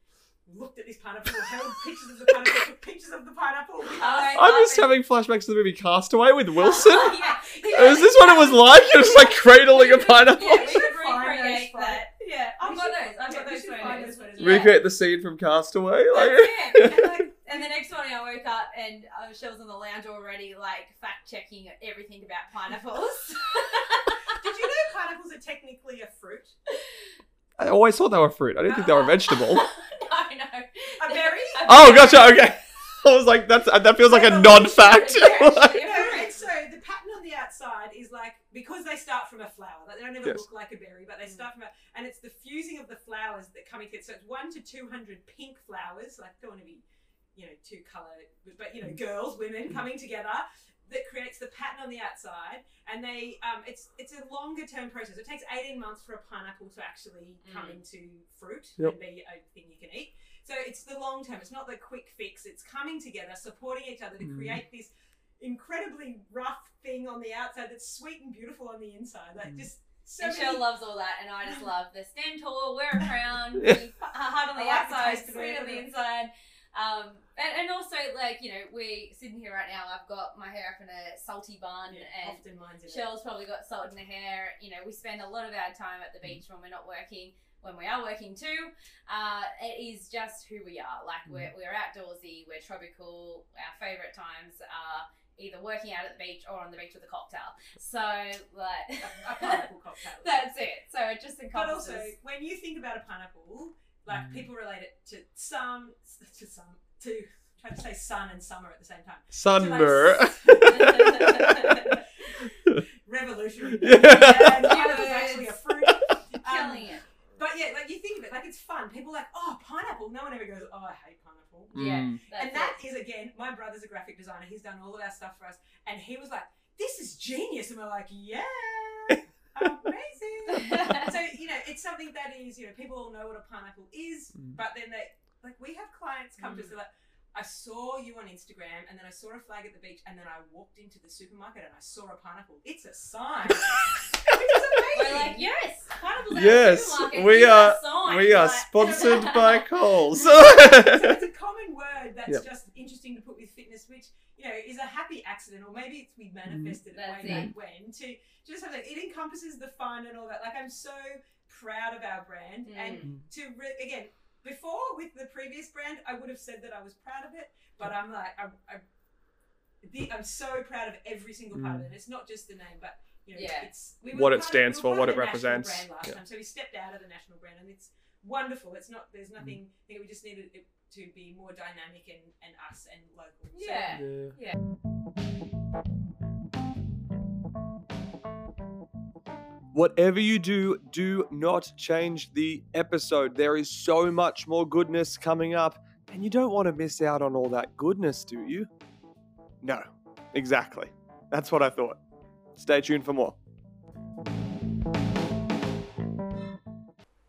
looked at this pineapple, held pictures of the pineapple, took pictures of the pineapple. with us. I- I'm just having flashbacks to the movie Castaway with Wilson. yeah. Is this what it was like? It was like cradling a pineapple. Yeah, we should should find those recreate photos. that. Yeah, I've got those. I've got those photos. those photos. Yeah. Recreate the scene from Castaway. Like, That's it. And, like, and the next morning I woke up and uh, she was on the lounge already, like fact checking everything about pineapples. Did you know pineapples are technically a fruit? I always thought they were fruit. I didn't think they were a vegetable. no, no. A berry? A Oh, berry. gotcha. Okay. I was like, that's uh, that feels like a non-fact. yeah, No, so the pattern on the outside is like because they start from a flower. Like they don't ever Yes. look like a berry, but they mm. start from a and it's the fusing of the flowers that come together. So it's one to two hundred pink flowers. Like don't want to be, you know, too color, but you know, mm. girls, women coming together that creates the pattern on the outside. And they, um, it's it's a longer term process. It takes eighteen months for a pineapple to actually come Mm. into fruit Yep. and be a thing you can eat. So it's the long term. It's not the quick fix. It's coming together, supporting each other to Mm. create this incredibly rough thing on the outside that's sweet and beautiful on the inside. Like Mm. just so And many. Loves all that, and I just love the stand tall, wear a crown, Yeah. be hard on the I like the outside, sweet on the inside. Um, and, and also, like, you know, we're sitting here right now, I've got my hair up in a salty bun, Yeah, and often mine's in it. Cheryl's probably got salt in her hair. You know, we spend a lot of our time at the beach when we're not working. When we are working too, uh, it is just who we are. Like we're, we're outdoorsy, we're tropical. Our favorite times are either working out at the beach or on the beach with a cocktail. So like a pineapple cocktail. that's it. So it just encompasses. But also, when you think about a pineapple, like Mm. people relate it to some, to some, to try to say sun and summer at the same time. Sunmer. Revolutionary. Yeah. And pineapple's actually a fruit. Um, killing it. But yeah, like you think of it, like it's fun. People are like, oh, pineapple. No one ever goes, oh, I hate pineapple. Yeah, Mm. that's and that it. is again, my brother's a graphic designer. He's done all of our stuff for us, and he was like, "This is genius," and we're like, "Yeah, amazing." So you know, it's something that is you know people all know what a pineapple is, Mm. but then they like we have clients come to us they're like. I saw you on Instagram, and then I saw a flag at the beach, and then I walked into the supermarket and I saw a pineapple. It's a sign. Which is We're like, yes, pineapples Yes, we Here's are- sign. We are Like- sponsored by Coles. so it's a common word that's Yep. just interesting to put with fitness, which you know is a happy accident, or maybe it's we manifested it That's way it. back when. To just have that, it encompasses the fun and all that. Like I'm so proud of our brand, Mm. and mm. to re- again before with the previous brand, I would have said that I was proud of it, but I'm like I'm. I'm the, I'm so proud of every single part of mm. it. And it's not just the name, but you know, Yeah. it's we What it part of- stands we for, were part what it represents. Brand last Yeah. time, so we stepped out of the national brand, and it's wonderful. It's not. There's mm. nothing. I think we just needed it to be more dynamic and, and us and local. So, Yeah. Yeah. Whatever you do, do not change the episode. There is so much more goodness coming up, and you don't want to miss out on all that goodness, do you? No, exactly. That's what I thought. Stay tuned for more.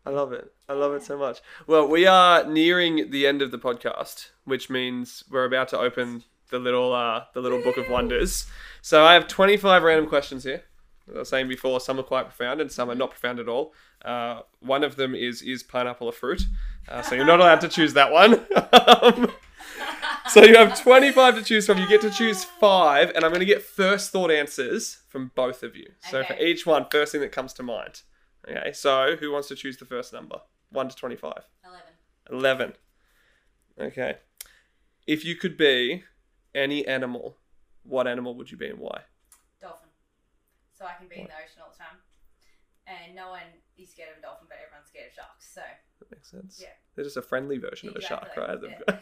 I love it. I love it so much. Well, we are nearing the end of the podcast, which means we're about to open the little uh, the little book of wonders. So I have 25 random questions here. I was saying before, some are quite profound and some are not profound at all. Uh, one of them is is pineapple a fruit? Uh, so you're not allowed to choose that one. Um, so you have 25 to choose from. You get to choose five, and I'm going to get first thought answers from both of you. So for each one, first thing that comes to mind. Okay, so who wants to choose the first number? 1 to 25. Eleven. 11. Okay. If you could be any animal, what animal would you be and why? So I can be in the ocean all the time. And no one is scared of a dolphin, but everyone's scared of sharks. So That makes sense. Yeah. They're just a friendly version of a shark, right? yeah.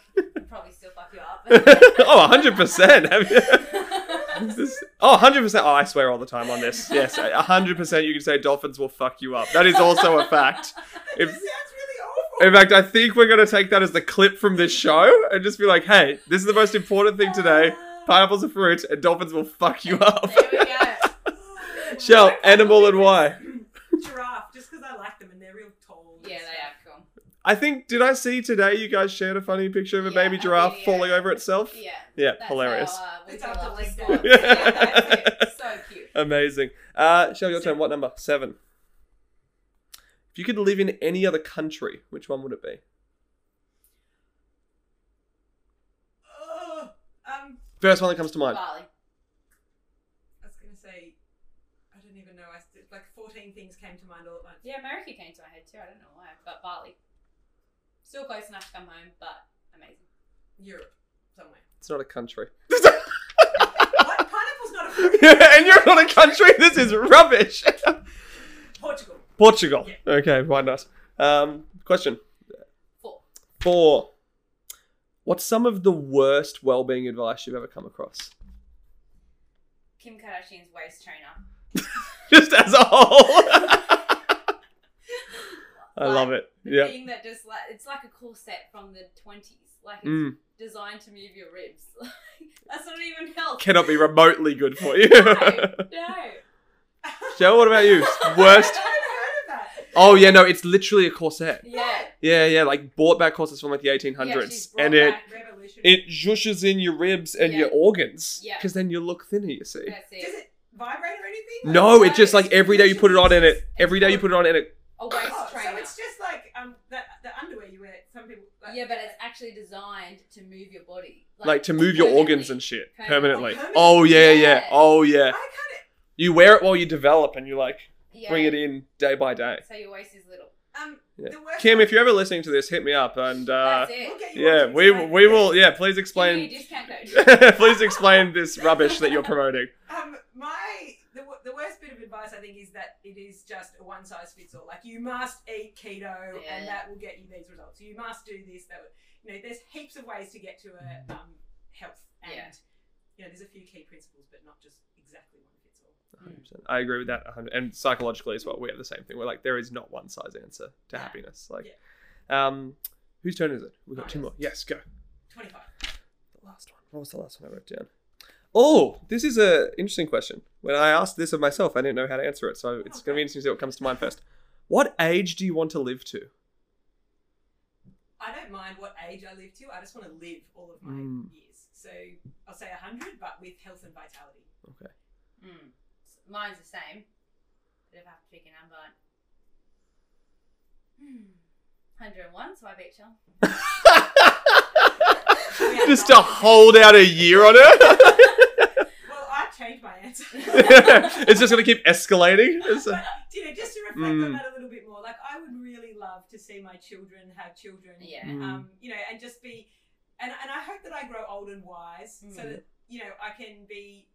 probably still fuck you up. oh, 100%. Have you- this- Oh, 100%. Oh, I swear all the time on this. Yes, 100% you can say dolphins will fuck you up. That is also a fact. If- really awful. In fact, I think we're going to take that as the clip from this show and just be like, hey, this is the most important thing today. Ah. Pineapple's are fruit and dolphins will fuck you up. There we go. Shell, animal and why? Giraffe, just because I like them and they're real tall. Yeah, they are cool. I think did I see today you guys shared a funny picture of a Yeah, baby giraffe yeah. falling over itself? Yeah. Yeah, That's hilarious. how, uh, It's Yeah. That's it. So cute. Amazing. Uh Shell, your turn. What number? Seven. If you could live in any other country, which one would it be? Um, First one that comes to mind. Bali. Yeah, America came to my head too. I don't know why, but Bali. Still close enough to come home, but amazing. Europe, somewhere. It's not a country. what? Pineapple's not a fruit. and you're not a country. This is rubbish. Portugal. Portugal. Yeah. Okay, quite nice. Um, question Four. four. What's some of the worst well-being advice you've ever come across? Kim Kardashian's waist trainer. Just as a whole. I Like, love it. The Yeah. thing that just like it's like a corset from the twenties. Like it's Mm. designed to move your ribs. That's not even health. Cannot be remotely good for you. No, no. Joe, what about you? Worst. haven't heard of that. Oh yeah, no, it's literally a corset. Yeah. Yeah, yeah, like bought back corsets from like the Yeah, 1800s, she's and it back- it jushes in your ribs and Yeah. your organs, Yeah. because then you look thinner. You see. That's Does it. it vibrate or anything? No, No, it just like every day you put it on and it. Every day you put it on and it. A waist Oh, trainer. so it's just like um the, the underwear you wear. Some yeah, but it's actually designed to move your body. Like to move your organs and shit permanently. Permanently. Oh yeah, yeah. Yeah. Oh yeah. I kind You wear it while you develop, and you like Yeah. bring it in day by day. So your waist is little. um Yeah. the. Kim, if you're ever listening to this, hit me up and uh, We'll yeah, we we will. Yeah, please Give me a explain. discount code. please explain this rubbish that you're promoting. Um, my the, wo- the worst bit of advice I think is that it is just a one size fits all. Like you must eat keto, Yeah. and that will get you these results. You must do this. That will- you know, there's heaps of ways to get to a um, health, and Yeah. you know, there's a few key principles, but not just exactly one fits all. 100%. I agree with that 100 and psychologically as well we have the same thing we're like there is not one size answer to Yeah. happiness like um whose turn is it we've got two Mine. more yes go Twenty-five. the last one what was the last one i wrote down oh this is a interesting question when i asked this of myself i didn't know how to answer it so it's going to be interesting to see what comes to mind first what age do you want to live to I don't mind what age I live to. I just want to live all of my Mm. years. So I'll say hundred, but with health and vitality. okay Mm. Mine's the same. But if I have to pick a number. Hmm. 101, so I bet you. just to hold out a year on it Well, I my answer. it's just going to keep escalating a- but, you know, just to reflect on Mm. that a little bit more, like I would really love to see my children have children. Yeah. Mm. Um, you know, and just be, and and I hope that I grow old and wise, so Mm. that you know I can be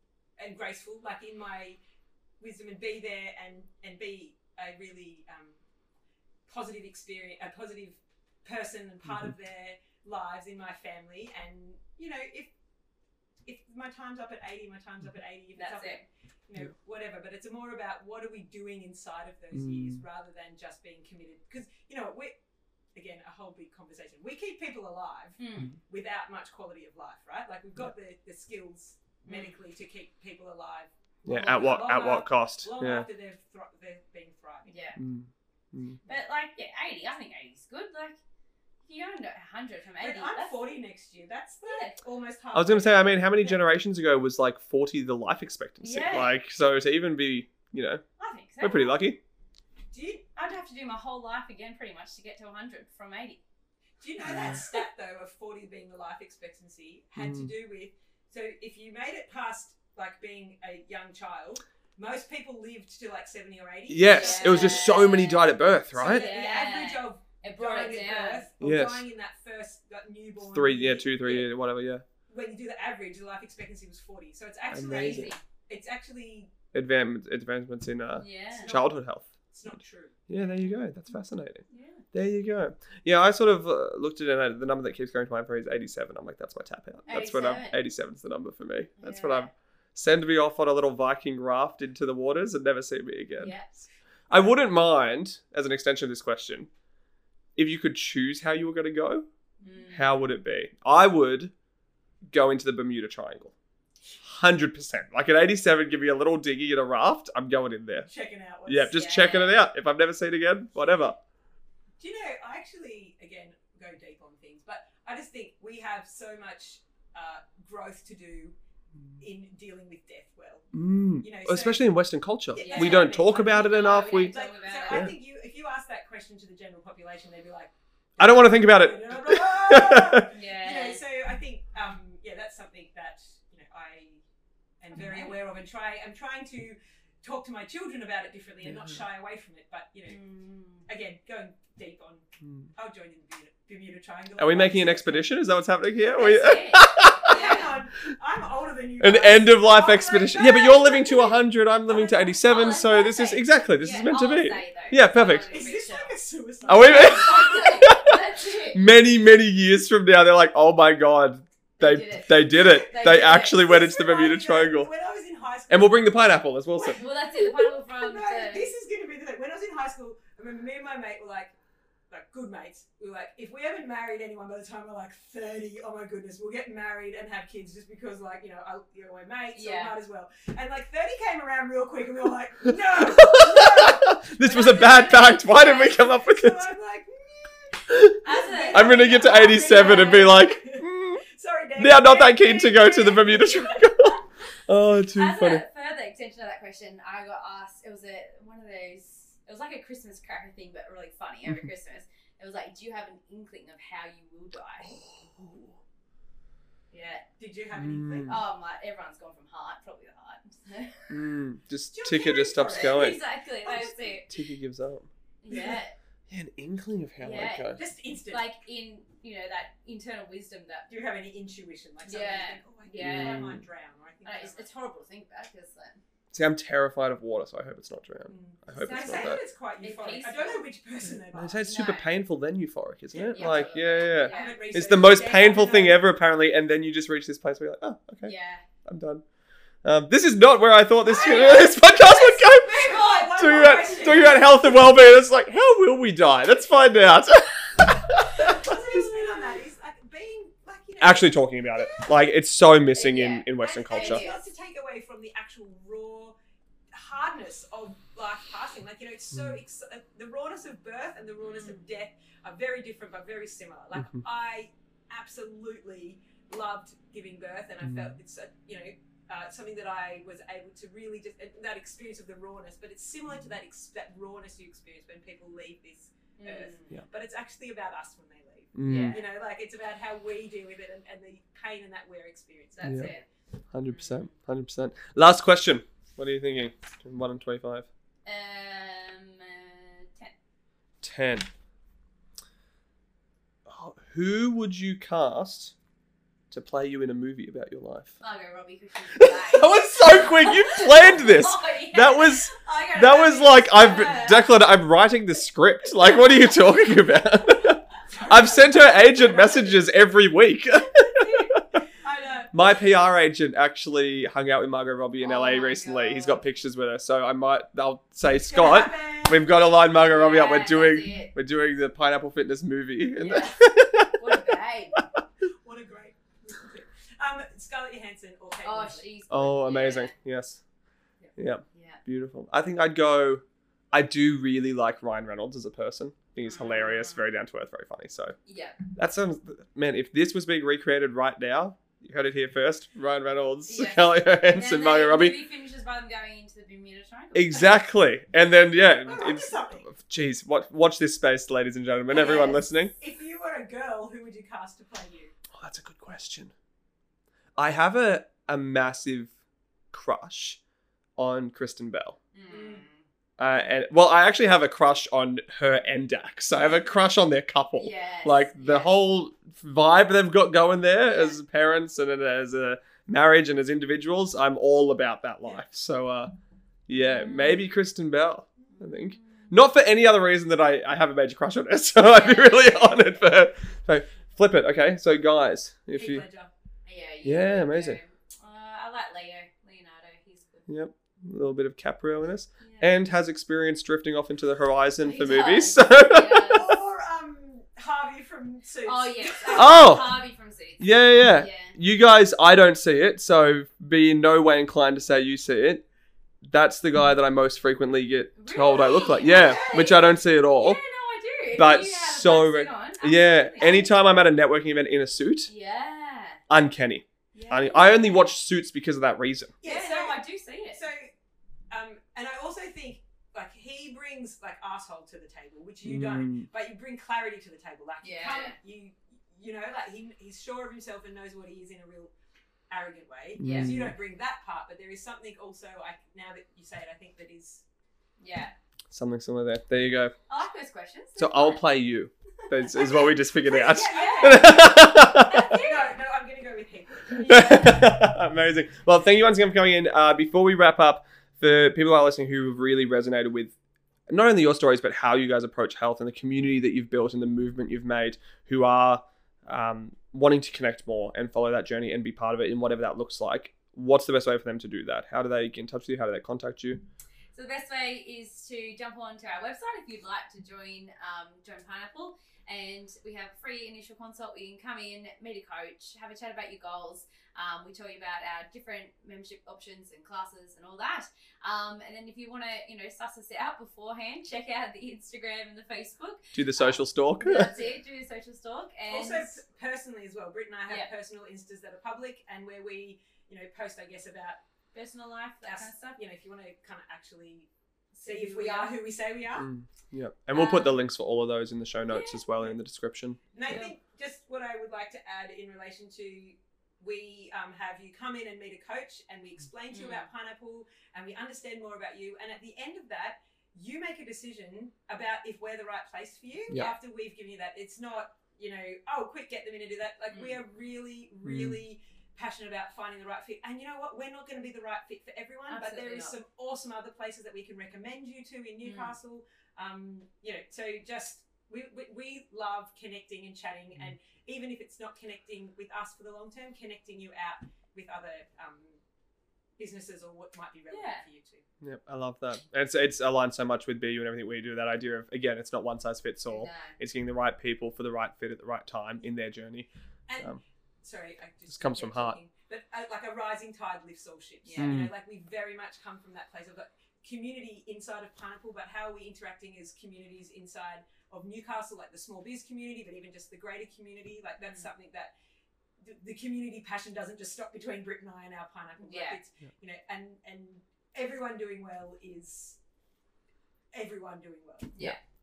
and graceful, like in my wisdom, and be there and and be a really um, positive experience, a positive person and part Mm-hmm. of their lives in my family. And you know, if if my time's up at eighty, my time's up at eighty. If it's That's up it. at you know, whatever. But it's more about what are we doing inside of those Mm. years rather than just being committed. Because you know, we're, again a whole big conversation. We keep people alive Mm. without much quality of life, right? Like we've got the, the skills Mm. medically to keep people alive. yeah long- at what long at what af- cost Long yeah after they've thro- they've been thriving. Yeah. Mm. Mm. But like, yeah, 80. I think 80 is good. Like, if you go into 100 from 80, But I'm that's 40 next year. That's like Yeah. almost half. I was going to say, I mean, how many generations ago was like 40 the life expectancy? Yeah. Like, so to even be, you know, I think so. we're pretty lucky. Do you I'd have to do my whole life again, pretty much, to get to 100 from 80. do you know that stat though of 40 being the life expectancy had to Mm. do with so if you made it past like being a young child, most people lived to like 70 or 80. Yes, it was just so many died at birth, So right? the, the Yeah. average of It brought dying it down. birth or Yes. dying in that first that newborn Three, yeah, two, three, yeah, whatever, yeah. when you do the average, the life expectancy was 40. So it's actually Amazing. it's actually Advancements, advancements in uh, Yeah. childhood health. it's not true. Yeah, there you go. That's fascinating. Yeah. There you go. Yeah, I sort of uh, looked at it and the number that keeps going to mind for me is 87. I'm like, that's my tap out. That's what I'm, 87. 87's the number for me. That's Yeah. what I'm, send me off on a little Viking raft into the waters and never see me again. Yeah. I wouldn't mind, as an extension of this question, if you could choose how you were going to go, Mm. how would it be? I would go into the Bermuda Triangle. 100%. Like at 87, give me a little dinghy in a raft, I'm going in there. Checking out what's Yeah, just Yeah. checking it out. If I've never seen it again, whatever. Do you know, I actually, again, go deep on things, but I just think we have so much uh, growth to do in dealing with death well. Mm. You know, so- Especially in Western culture. Yeah, we don't talk about it enough. we We. don't. Like, Talk so about I think you, if you ask that question to the general population, they'd be like, I don't want to think about it. yeah. Yeah. You know, so I think, um, yeah, that's something that, you am very aware of and try. I'm trying to talk to my children about it differently and not shy away from it. But you know, Mm. again, going deep on, Mm. I'll join in the Bermuda, Bermuda Triangle. Are we making an expedition? Is that what's happening here? That's We- it. Hang on, I'm older than you. An guys. end of life Oh my expedition. Yeah, but you're living to 100. I'm living to Oh, 87. that's So this is perfect. exactly this Yeah, is meant to I'll be. stay, though. Yeah, perfect. Is this like a suicide? Are we? That's it. many many years from now, they're like, oh my god, they They did it. they did it. They They, did it. actually went This into the Bermuda reminded me Triangle. When I was in high school, And we'll bring the pineapple as well. So. Well, that's it. The pineapple from no, the. this is going to be the thing. When I was in high school, I remember me and my mate were like, like good mates. We were like, if we haven't married anyone by the time we're like thirty, oh my goodness, we'll get married and have kids just because like you know, I, you know we're mates, so Yeah. we might as well. And like thirty came around real quick, and we were like, no, no. this was a bad pact. Why did we come up with So this? I'm like, As a- I'm gonna get to 87 and be like, mm, sorry, Dave. yeah, I'm not that keen to go to the Bermuda Triangle. Oh, too As funny. a further extension of that question, I got asked. It was a one of those. It was like a Christmas cracker thing, but really funny over. Christmas. It was like, do you have an inkling of how you will die? Yeah. Did you have any? Mm. Oh my! Everyone's gone from heart, probably the heart. So. Mm, just ticker just stops going. exactly. That's it. Ticker gives up. Yeah. Yeah, an inkling of how Yeah. I go. Just instant. Like in you know that internal wisdom that. do you have any intuition? Like Yeah. you think, oh, I think Yeah. I might drown, or I think I know, I it's, it's horrible to think about because like, See, I'm terrified of water, so I hope it's not drown. Mm. I hope They it's say not that that. it's quite It's euphoric. I don't know which person they are. They are. say it's super No. painful, then euphoric, isn't it? Yeah. like, yeah, yeah. Yeah. I It's the most it yet, I painful thing ever, apparently, and then you just reach this place where you're like, oh, okay, yeah. I'm done. Um, this is not where I thought this, Hey, this podcast would go. Move on, one Talking more about, question. talking about health and well-being. It's like, how will we die? Let's find out. What's on that? Is like being like you know. Actually, talking about it, like it's so missing in, Yeah. in Western and- and culture. Yeah. Not to take away from the actual raw hardness of life passing. Like you know, it's so Mm. ex- uh, the rawness of birth and the rawness of death are very different but very similar. Like Mhm. I absolutely loved giving birth, and I Mm. felt it's a, you know. Uh, something that I was able to really just uh, that experience of the rawness, but it's similar to that ex- that rawness you experience when people leave this earth. Mm. But it's actually about us when they leave. Mm, You know, like it's about how we deal with it and, and the pain and that we're experiencing. That's Yeah. it. Hundred percent, hundred percent. Last question. What are you thinking? One and twenty-five. Um, uh, ten. Ten. Oh, who would you cast to play you in a movie about your life? Margot Robbie because she's that was so quick. You planned this. Oh, yeah. That was that was like I've. Declan. I'm writing the script. Like, what are you talking about? I've sent her agent messages every week. I know. My PR agent actually hung out with Margot Robbie in Oh LA my recently. He's got pictures with her, so I might. I'll say, It's Scott, we've got to line Margot Robbie up. We're doing we're doing the Pineapple Fitness movie. Yeah. What a babe. What a great. um, Scarlett Johansson or Kate Oh, she's. oh, good. amazing! Yes, Yeah. yeah, Yeah. beautiful. I think I'd go. I do really like Ryan Reynolds as a person. I think he's hilarious, very down to earth, very funny. So Yeah. that sounds, man. If this was being recreated right now, you heard it here first. Ryan Reynolds, Yeah. Scarlett And Johansson, then Robbie. movie finishes by them going into the Bermuda Triangle. Exactly, and then yeah, Oh, it's something. Jeez, watch, watch this space, ladies and gentlemen, everyone listening. If you were a girl, who would you cast to play you? Oh, that's a good question. I have a, a massive crush on Kristen Bell. Mm. Uh, and well, I actually have a crush on her and Dax. I have a crush on their couple. Yes, Like the yes. whole vibe they've got going there as parents and as a marriage and as individuals. I'm all about that life. So, uh, yeah, Mm. maybe Kristen Bell. I think. Not for any other reason that I, I have a major crush on her, so I'd be really honored for her. So flip it, okay? So guys, if Heath you Ledger. Yeah, Yeah, amazing. Uh, I like Leo. Leonardo. He's good. Yep, a little bit of Caprio in us, Yeah. and has experience drifting off into the horizon He for does. movies. So He. Or um, Harvey from Suits. Oh yes. Oh! Harvey from Suits. yeah, yeah, Yeah. You guys, I don't see it, so be in no way inclined to say you see it. That's the guy that I most frequently get told I look like. Yeah, Okay. which I don't see at all. Yeah, all. no, I do. But you have a so re- on, Yeah, anytime I'm at a networking event in a suit, Yeah. uncanny. yeah. I, I only watch Suits because of that reason. Yeah, Yeah, so, I do see it. so, um, and I also think like he brings like asshole to the table, which you don't. Mm, but you bring clarity to the table. Like you come, you you know, like he he's sure of himself and knows what he is in a real arrogant way. Yeah. Because you Mm. don't bring that part, but there is something also. I now that you say it, I think that is. Yeah. Something similar there. There you go. I like those questions. So They're I'll fun. play you. That's is what we just figured out. Yeah, okay. no, no, I'm gonna go with him. Amazing. Well, thank you once again for coming in. Uh, before we wrap up, for people who are listening who have really resonated with not only your stories, but how you guys approach health and the community that you've built and the movement you've made, who are um, wanting to connect more and follow that journey and be part of it in whatever that looks like, what's the best way for them to do that? How do they get in touch with you? How do they contact you? So the best way is to jump onto our website if you'd like to join um, join Pineapple, and we have a free initial consult. We can come in, meet a coach, have a chat about your goals. Um, we tell you about our different membership options and classes and all that. Um, and then if you want to, you know, suss us out beforehand, check out the Instagram and the Facebook. Do the social stalk? That's it. Do a social stalk and Also, personally as well, Britt and I have Yeah. personal instas that are public and where we, you know, post, I guess, about personal life, that us. kind of stuff. You know, if you want to kind of actually see if we are who we say we are. Mm, yeah. And we'll put the Um, links for all of those in the show notes yeah. as well in the description. And I Yeah. think just what I would like to add in relation to we um, have you come in and meet a coach and we explain to you Mm. about pineapple and we understand more about you and at the end of that you make a decision about if we're the right place for you Yeah. after we've given you that it's not you know oh quick get them in and do that like we Mm. are really really passionate about finding the right fit and you know what we're not going to be the right fit for everyone but there Absolutely is not. some awesome other places that we can recommend you to in newcastle um, you know so just we, we, we love connecting and chatting Mm. and even if it's not connecting with us for the long term connecting you out with other um, businesses or what might be relevant Yeah. for you too Yep, I love that. And It's it's aligned so much with BU and everything we do. That idea of again, it's not one size fits all. No. It's getting the right people for the right fit at the right time in their journey. and Um, sorry I just this comes from heart. talking, but uh, like a rising tide lifts all ships Yeah. you Mm. know like we very much come from that place of got community inside of pineapple but how are we interacting as communities inside of newcastle like the small biz community but even just the greater community like that's Mm. something that the, the community passion doesn't just stop between Britt and I and our pineapple. Like Yeah. it's Yeah. you know, and and everyone doing well is everyone doing well.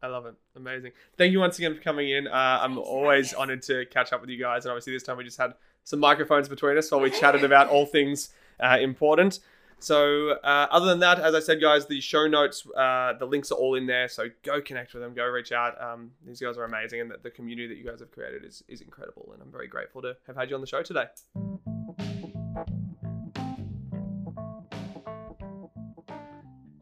I love it. Amazing. Thank you once again for coming in. Uh, I'm Thanks always honored to catch up with you guys. And obviously, this time we just had some microphones between us while we chatted about all things uh, important. So, uh, other than that, as I said, guys, the show notes, uh, the links are all in there. So go connect with them, go reach out. Um, these guys are amazing, and the, the community that you guys have created is, is incredible. And I'm very grateful to have had you on the show today.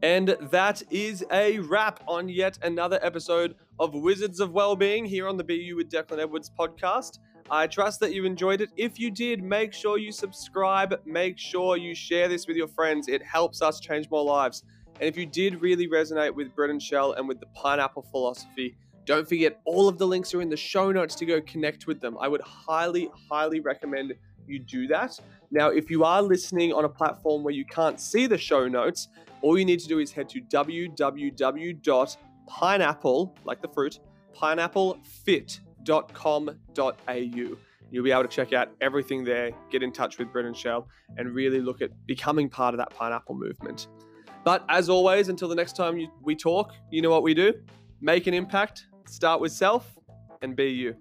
And that is a wrap on yet another episode of Wizards of Wellbeing here on the BU with Declan Edwards podcast. I trust that you enjoyed it. If you did, make sure you subscribe. Make sure you share this with your friends. It helps us change more lives. And if you did really resonate with Britt and Shell and with the pineapple philosophy, don't forget all of the links are in the show notes to go connect with them. I would highly, highly recommend you do that. Now, if you are listening on a platform where you can't see the show notes, all you need to do is head to www.pineapple, like the fruit, pineapplefit.com.au. You'll be able to check out everything there, get in touch with Britt and Shell, and really look at becoming part of that pineapple movement. But as always, until the next time we talk, you know what we do? Make an impact, start with self, and be you.